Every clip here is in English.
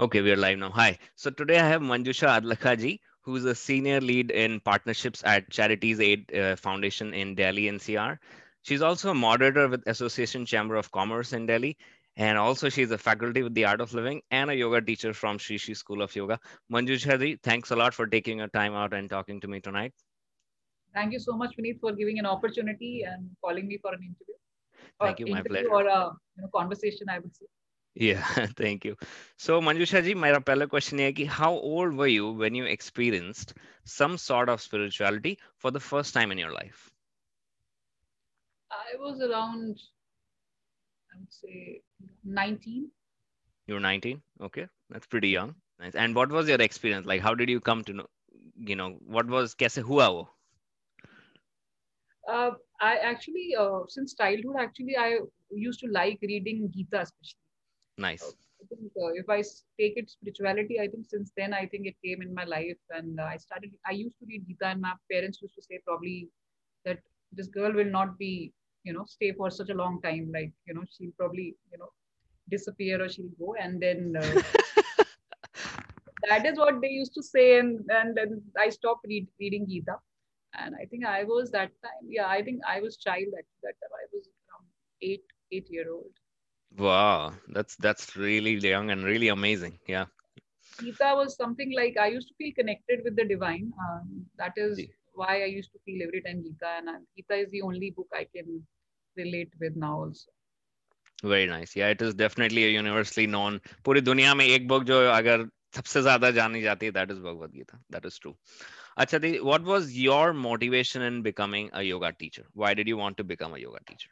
Okay, we are live now. Hi. So today I have Manjusha Adlakhaji, who is a senior lead in partnerships at Charities Aid uh, Foundation in Delhi NCR. She's also a moderator with Association Chamber of Commerce in Delhi. And also she's a faculty with the Art of Living and a yoga teacher from Sri Sri School of Yoga. Manjusha thanks a lot for taking your time out and talking to me tonight. Thank you so much, Vineet, for giving an opportunity and calling me for an interview. Thank you, my pleasure. Or a you know, conversation, I would say. Yeah, thank you. So Manjusha ji, my pehla question is how old were you when you experienced some sort of spirituality for the first time in your life? I was around, I would say 19. You were 19? Okay, that's pretty young. Nice. And what was your experience? Like, how did you come to know, you know, what was, kaise hua wo? Uh, I actually, uh, since childhood, actually, I used to like reading Gita especially. Nice. I think uh, if I take it spirituality, I think since then I think it came in my life, and uh, I started. I used to read Gita, and my parents used to say probably that this girl will not be, you know, stay for such a long time. Like you know, she'll probably, you know, disappear or she'll go, and then. Uh, that is what they used to say, and and then I stopped read, reading Gita, and I think I was that time. Yeah, I think I was child at that time. I was around eight eight year old Wow, that's that's really young and really amazing. Yeah. Gita was something like I used to feel connected with the divine. Um, that is why I used to feel every time Gita, and uh, Gita is the only book I can relate with now also. Very nice. Yeah, it is definitely a universally known. पूरी दुनिया में एक book जो अगर सबसे ज्यादा जानी जाती है that is Bhagavad Gita. That is true. Acha, what was your motivation in becoming a yoga teacher? Why did you want to become a yoga teacher?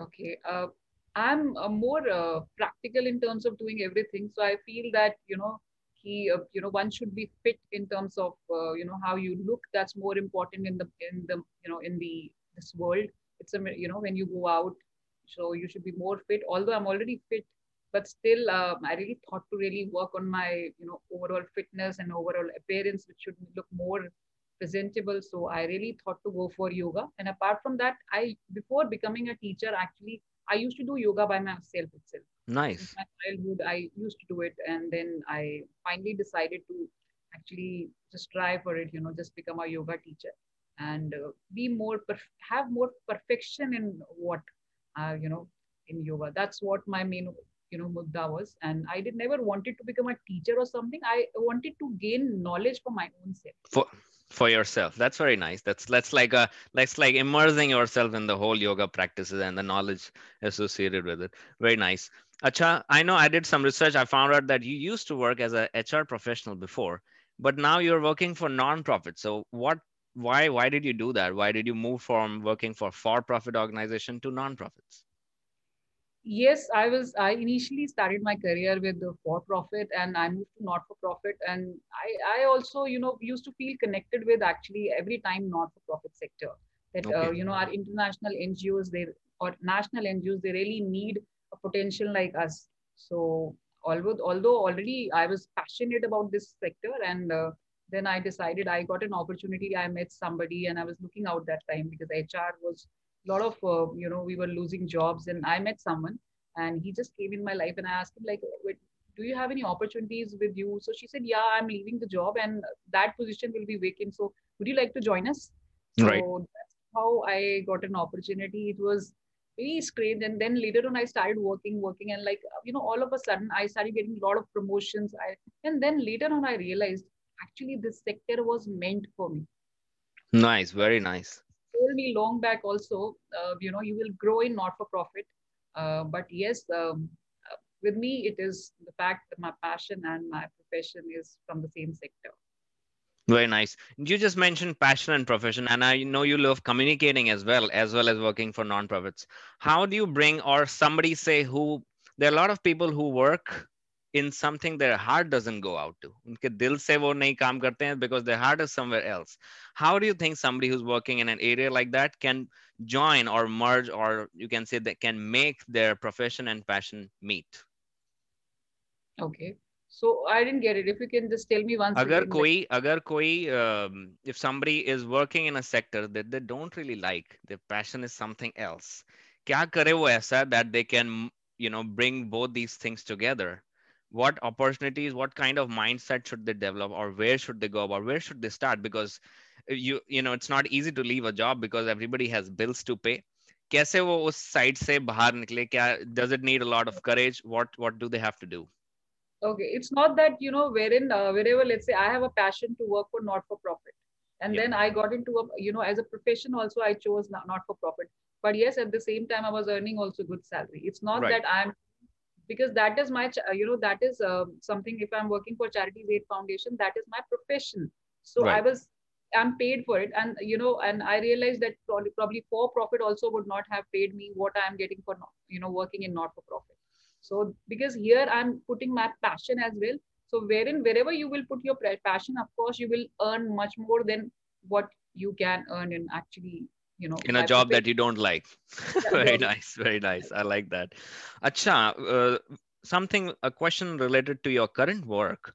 Okay. Uh, I'm uh, more uh, practical in terms of doing everything. So I feel that you know he uh, you know one should be fit in terms of you know how you look. That's more important in the in the you know in the this world. It's a you know when you go out, so you should be more fit. Although I'm already fit, but still um, I really thought to really work on my you know overall fitness and overall appearance, which should look more presentable. So I really thought to go for yoga. And apart from that, I before becoming a teacher actually I used to do yoga by myself itself. Nice. In my childhood, I used to do it, and then I finally decided to actually just try for it. You know, just become a yoga teacher and uh, be more perf- have more perfection in what uh, you know in yoga. That's what my main you know mudda was, and I did never wanted to become a teacher or something. I wanted to gain knowledge for my own self. For for yourself. That's very nice. That's that's like a that's like immersing yourself in the whole yoga practices and the knowledge associated with it. Very nice. Acha i know i did some research. I found out that you used to work as a hr professional before but now you're working for non-profit. So what why why did you do that? Why did you move from working for for-profit organization to non-profits yes i was i initially started my career with the for profit and i moved to not for profit. And i i also you know used to feel connected with actually every time not for profit sector. That uh, okay. uh, you know our international ngos they or national ngos they really need a potential like us. So although although already i was passionate about this sector and uh, then i decided i got an opportunity. I met somebody and i was looking out that time because hr was lot of uh, you know we were losing jobs and i met someone and he just came in my life and i asked him like do you have any opportunities with you? So she said yeah i'm leaving the job and that position will be vacant. So would you like to join us? So right. that's how i got an opportunity. It was very strange. And then later on i started working working and like you know all of a sudden i started getting a lot of promotions. I, and then later on i realized actually this sector was meant for me. Nice. Very nice told me long back also, uh, you know, you will grow in not for profit. Uh, but yes, um, uh, with me, it is the fact that my passion and my profession is from the same sector. Very nice. You just mentioned passion and profession, and I know you love communicating as well, as well as working for nonprofits. How do you bring, or somebody say who, there are a lot of people who work in something their heart doesn't go out to. because their heart is somewhere else. How do you think somebody who's working in an area like that can join or merge or you can say they can make their profession and passion meet? Okay. So i didn't get it. If you can just tell me once agar again, koi agar koi um, if somebody is working in a sector that they don't really like their passion is something else kya kare wo aisa that they can you know bring both these things together? what opportunities what kind of mindset should they develop or where should they go about where should they start because you you know it's not easy to leave a job because everybody has bills to pay कैसे वो उस side से बाहर निकले क्या does it need a lot of courage what what do they have to do okay it's not that you know wherein uh, wherever let's say i have a passion to work for not for profit and yeah. then i got into a you know as a profession also i chose not, not for profit but yes at the same time i was earning also good salary it's not right. that i'm because that is my you know that is uh, something if i'm working for charities aid foundation that is my profession. So right. i was i'm paid for it. And you know and i realized that probably, probably for profit also would not have paid me what i'm getting for you know working in not for profit so because here i'm putting my passion as well. So wherein wherever you will put your passion of course you will earn much more than what you can earn in actually you know in a job that you don't like. Very nice very nice. I like that. Acha uh, something a question related to your current work.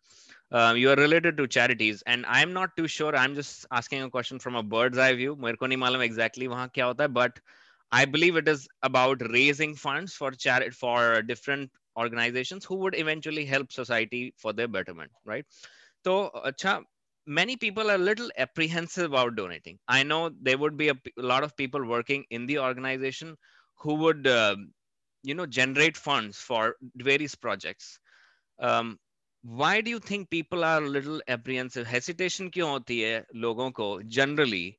Uh, you are related to charities and i'm not too sure. I'm just asking a question from a bird's eye view. mereko nahi exactly wahan kya hota but i believe it is about raising funds for charity for different organizations who would eventually help society for their betterment right? so अच्छा many people are a little apprehensive about donating. I know there would be a, a lot of people working in the organization who would, uh, you know, generate funds for various projects. Um, why do you think people are a little apprehensive? Hesitation क्यों होती है लोगों को generally?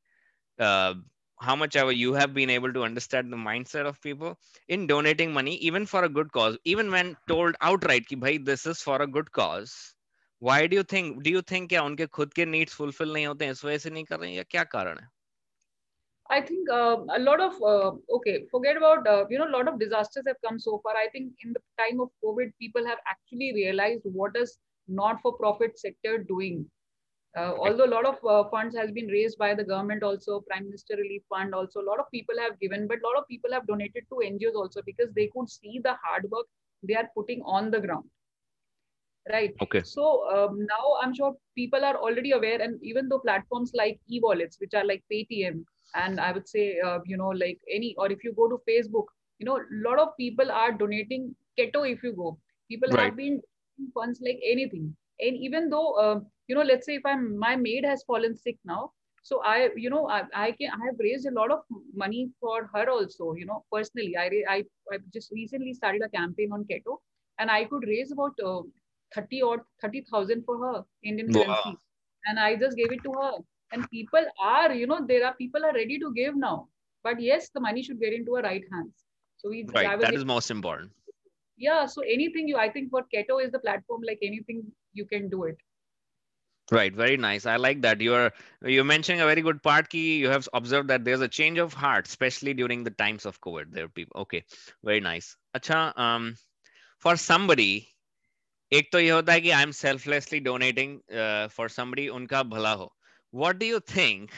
Uh, how much ever you have been able to understand the mindset of people in donating money, even for a good cause, even when told outright, ki, bhai, this is for a good cause why do you think do you think क्या उनके खुद के needs fulfill नहीं होते हैं इस वजह से नहीं कर रहे हैं या क्या कारण है I think uh, a lot of uh, okay, forget about uh, you know a lot of disasters have come so far. I think in the time of COVID, people have actually realized what is not-for-profit sector doing. Uh, although a lot of uh, funds has been raised by the government, also Prime Minister Relief Fund, also a lot of people have given, but a lot of people have donated to NGOs also because they could see the hard work they are putting on the ground right. Okay. So um, now i'm sure people are already aware and even though platforms like e-wallets which are like paytm and i would say uh, you know like any or if you go to facebook you know a lot of people are donating Ketto if you go. People right. have been funds like anything. And even though uh, you know let's say if i'm my maid has fallen sick now so i you know I, I can i have raised a lot of money for her also you know personally. I i, I just recently started a campaign on Ketto and i could raise about uh, 30 or 30,000 for her Indian wow. currency. And I just gave it to her. And people are, you know, there are people are ready to give now. But yes, the money should get into her right hands. So we right. That is most important. Yeah. So anything you, I think for Ketto is the platform, like anything you can do it. Right, very nice. I like that. You're you're mentioning a very good part. Key, you have observed that there's a change of heart, especially during the times of COVID. There are people. Okay, very nice. Acha, um, for somebody एक तो ये होता है कि I am selflessly donating for some उनका भला हो। What do you think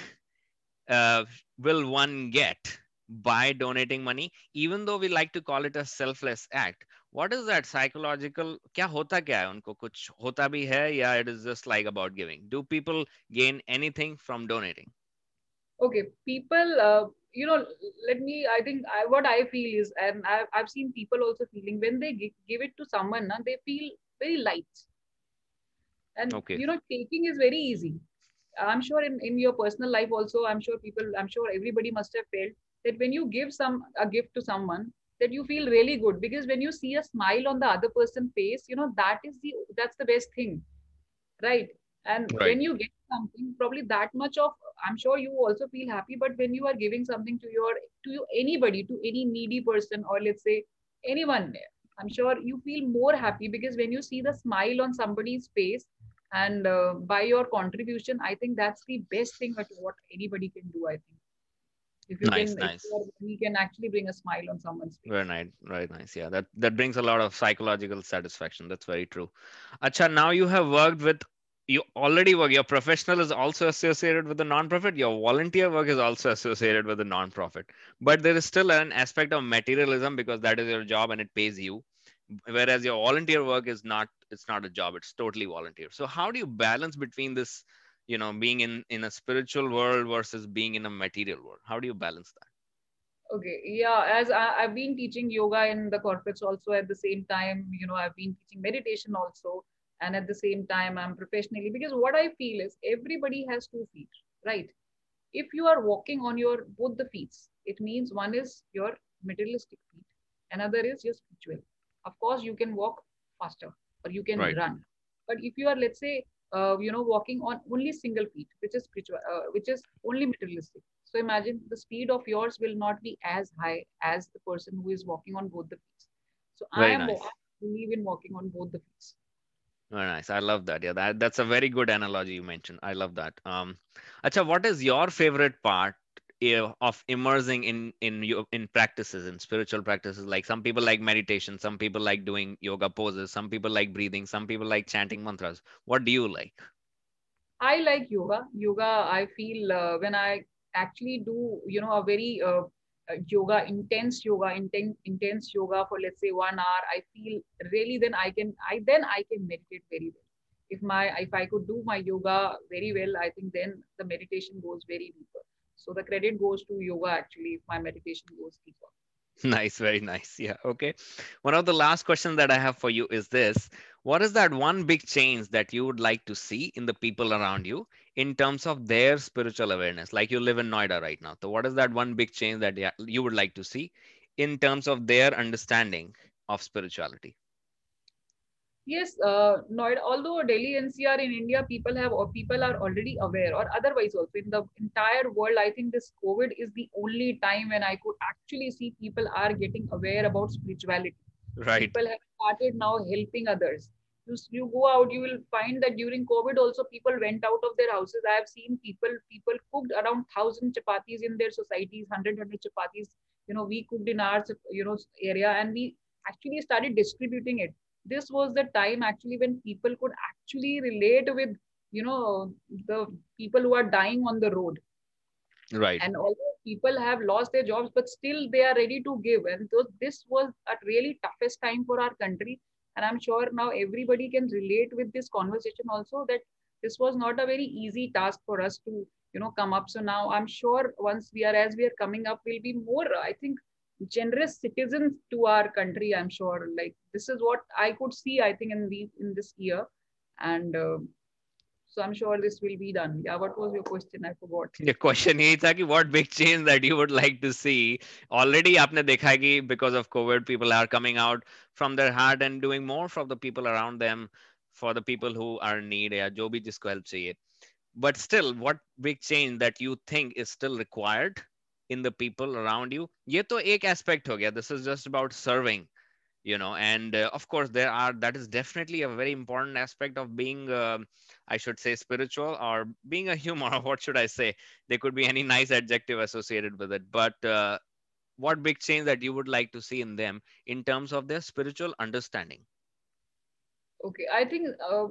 will one get by donating money even though we like to call it a selfless act what is that psychological क्या होता क्या है उनको? कुछ होता भी है या it is just like about giving do people gain anything from donating okay people you know let me I think I what I feel is and I seen people also feeling when they give it to someone ना they feel very light. And okay. you know taking is very easy. I'm sure in, in your personal life also i'm sure people i'm sure everybody must have felt that when you give some a gift to someone that you feel really good. Because when you see a smile on the other person's face you know that is the that's the best thing. Right? And right. when you get something probably that much of i'm sure you also feel happy. But when you are giving something to your to you anybody to any needy person or let's say anyone I'm sure you feel more happy because when you see the smile on somebody's face and uh, by your contribution, I think that's the best thing that what anybody can do. I think. If you nice, can, nice. we can actually bring a smile on someone's face. Very nice, very nice. Yeah, that that brings a lot of psychological satisfaction. That's very true. Acha, now you have worked with you already work your professional is also associated with the non-profit your volunteer work is also associated with the non-profit but there is still an aspect of materialism because that is your job and it pays you whereas your volunteer work is not it's not a job it's totally volunteer so how do you balance between this you know being in in a spiritual world versus being in a material world how do you balance that Okay, yeah, as I, I've been teaching yoga in the corporates also at the same time, you know, I've been teaching meditation also, and at the same time, I'm professionally because what I feel is everybody has two feet, right? If you are walking on your both the feet, it means one is your materialistic feet, another is your spiritual. Of course, you can walk faster or you can Right. run, but if you are, let's say, uh, you know, walking on only single feet, which is spiritual, uh, which is only materialistic so imagine the speed of yours will not be as high as the person who is walking on both the feet. So I am nice. Believe in walking on both the feet. Very nice. I love that. Yeah, that, that's a very good analogy you mentioned. I love that. Um, Acha, what is your favorite part of immersing in in in practices in spiritual practices? Like some people like meditation, some people like doing yoga poses, some people like breathing, some people like chanting mantras. What do you like? I like yoga. Yoga, I feel uh, when I actually do, you know, a very uh, uh, yoga, intense yoga, intense intense yoga for let's say one hour, I feel really then I can I then I can meditate very well. If my if I could do my yoga very well, I think then the meditation goes very deeper. So the credit goes to yoga actually if my meditation goes deeper. Nice, very nice. Yeah, okay. One of the last questions that I have for you is this. What is that one big change that you would like to see in the people around you in terms of their spiritual awareness? Like you live in Noida right now. So what is that one big change that you would like to see in terms of their understanding of spirituality? Yes, uh, Noida, although Delhi NCR in India, people have or people are already aware, or otherwise also in the entire world, I think this COVID is the only time when I could actually see people are getting aware about spirituality. Right. People have started now helping others. You, you go out, you will find that during COVID also people went out of their houses. I have seen people people cooked around thousand chapatis in their societies, hundred hundred chapatis. You know, we cooked in our you know area, and we actually started distributing it this was the time actually when people could actually relate with you know the people who are dying on the road. Right. and although people have lost their jobs but still they are ready to give. And so this was a really toughest time for our country. And i'm sure now everybody can relate with this conversation also that this was not a very easy task for us to you know come up. So now i'm sure once we are as we are coming up we'll be more i think generous citizens to our country i'm sure. Like this is what i could see i think in the in this year. And uh, so i'm sure this will be done. Yeah what was your question? I forgot. Your question is tha what big change that you would like to see? Already aapne dekha hai ki because of covid people are coming out from their heart and doing more for the people around them for the people who are in need ya jo bhi help but still what big change that you think is still required? in the people around you. aspect this is just about serving you know and uh, of course there are that is definitely a very important aspect of being uh, i should say spiritual or being a human or what should i say? There could be any nice adjective associated with it but uh, what big change that you would like to see in them in terms of their spiritual understanding? Okay i think uh,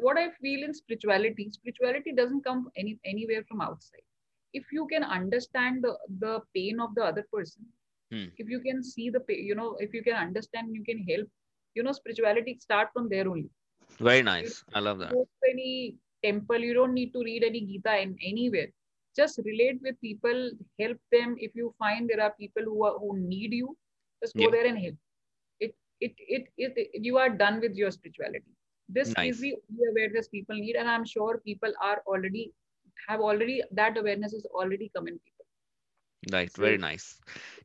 what i feel in spirituality spirituality doesn't come any anywhere from outside if you can understand the, the pain of the other person Hmm. if you can see the pain you know if you can understand you can help you know spirituality start from there only Very nice. I love that. any temple you don't need to read any gita in anywhere just relate with people help them if you find there are people who are who need you just go Yeah. there and help it it, it it you are done with your spirituality this Nice. is the only awareness people need and i'm sure people are already have already that awareness is already come in people Right, so very nice.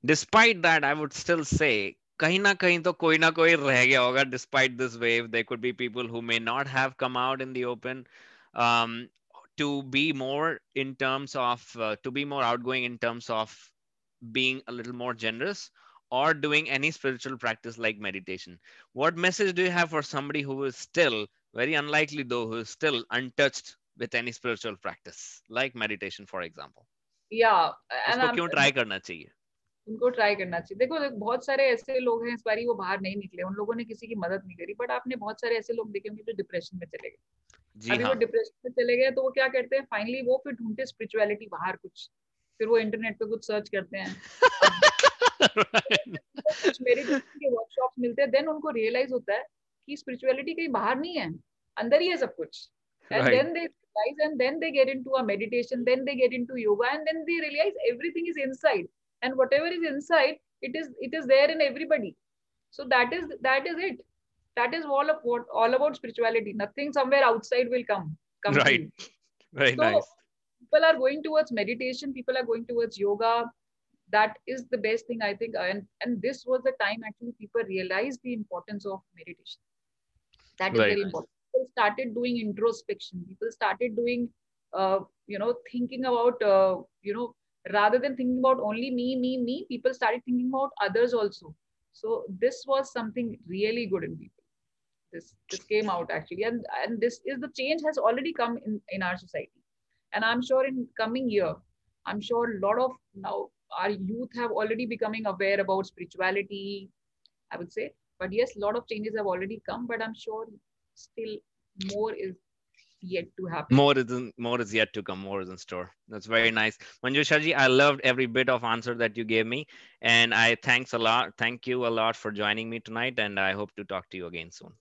Despite that, I would still say कहीं ना कहीं तो कोई ना कोई रह गया होगा despite this wave. There could be people who may not have come out in the open um, to be more in terms of uh, to be more outgoing in terms of being a little more generous or doing any spiritual practice like meditation. What message do you have for somebody who is still very unlikely though who is still untouched with any spiritual practice like meditation for example? yeah and उसको क्यों try करना चाहिए? उनको try करना चाहिए। देखो देखो, बहुत सारे ऐसे लोग हैं इस बारी वो बाहर नहीं निकले। उन लोगों ने किसी की मदद नहीं करी बट आपने बहुत सारे ऐसे लोग देखे होंगे जो डिप्रेशन में चले गए। जी अभी हाँ। वो डिप्रेशन में चले गए तो वो क्या करते हैं? फाइनली वो फिर ढूंढते स्पिरिचुअलिटी बाहर कुछ। फिर वो इंटरनेट पे कुछ सर्च करते हैं। कुछ मेडिटेशन के वर्कशॉप्स मिलते हैं देन उनको रियलाइज़ होता है कि स्पिरिचुअलिटी कहीं बाहर नहीं है। अंदर ही है सब कुछ। And Right. then they realize and then they get into a meditation then they get into yoga and then they realize everything is inside. And whatever is inside it is it is there in everybody. So that is that is it. That is all of what all about spirituality. Nothing somewhere outside will come come right. very so, nice. people are going towards meditation people are going towards yoga. That is the best thing i think. And and this was the time actually people realized the importance of meditation. That is very, very important people started doing introspection. People started doing uh, you know thinking about uh, you know rather than thinking about only me me me people started thinking about others also. So this was something really good in people. This this came out actually. And and this is the change has already come in in our society. And i'm sure in coming year i'm sure a lot of now our youth have already becoming aware about spirituality i would say. But yes a lot of changes have already come but i'm sure still more is yet to happen. More is in, more is yet to come more is in store. That's very nice. Manjusha ji i loved every bit of answer that you gave me and i thanks a lot thank you a lot for joining me tonight and i hope to talk to you again soon.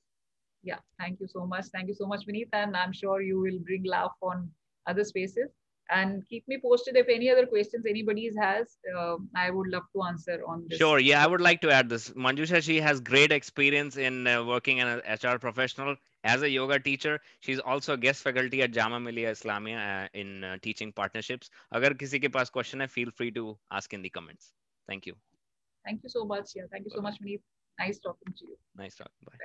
Yeah thank you so much. Thank you so much Vineet and i'm sure you will bring laugh on other spaces and keep me posted if any other questions anybody has. Uh, i would love to answer on this. Sure yeah i would like to add this. Manjusha she has great experience in uh, working as an hr professional as a yoga teacher. She's also a guest faculty at Jamia Millia Islamia uh, in uh, teaching partnerships. Agar kisi ke paas question hai feel free to ask in the comments. Thank you. Thank you so much. Yeah thank you so much Vineet. nice talking to you. Nice talking. Bye, bye.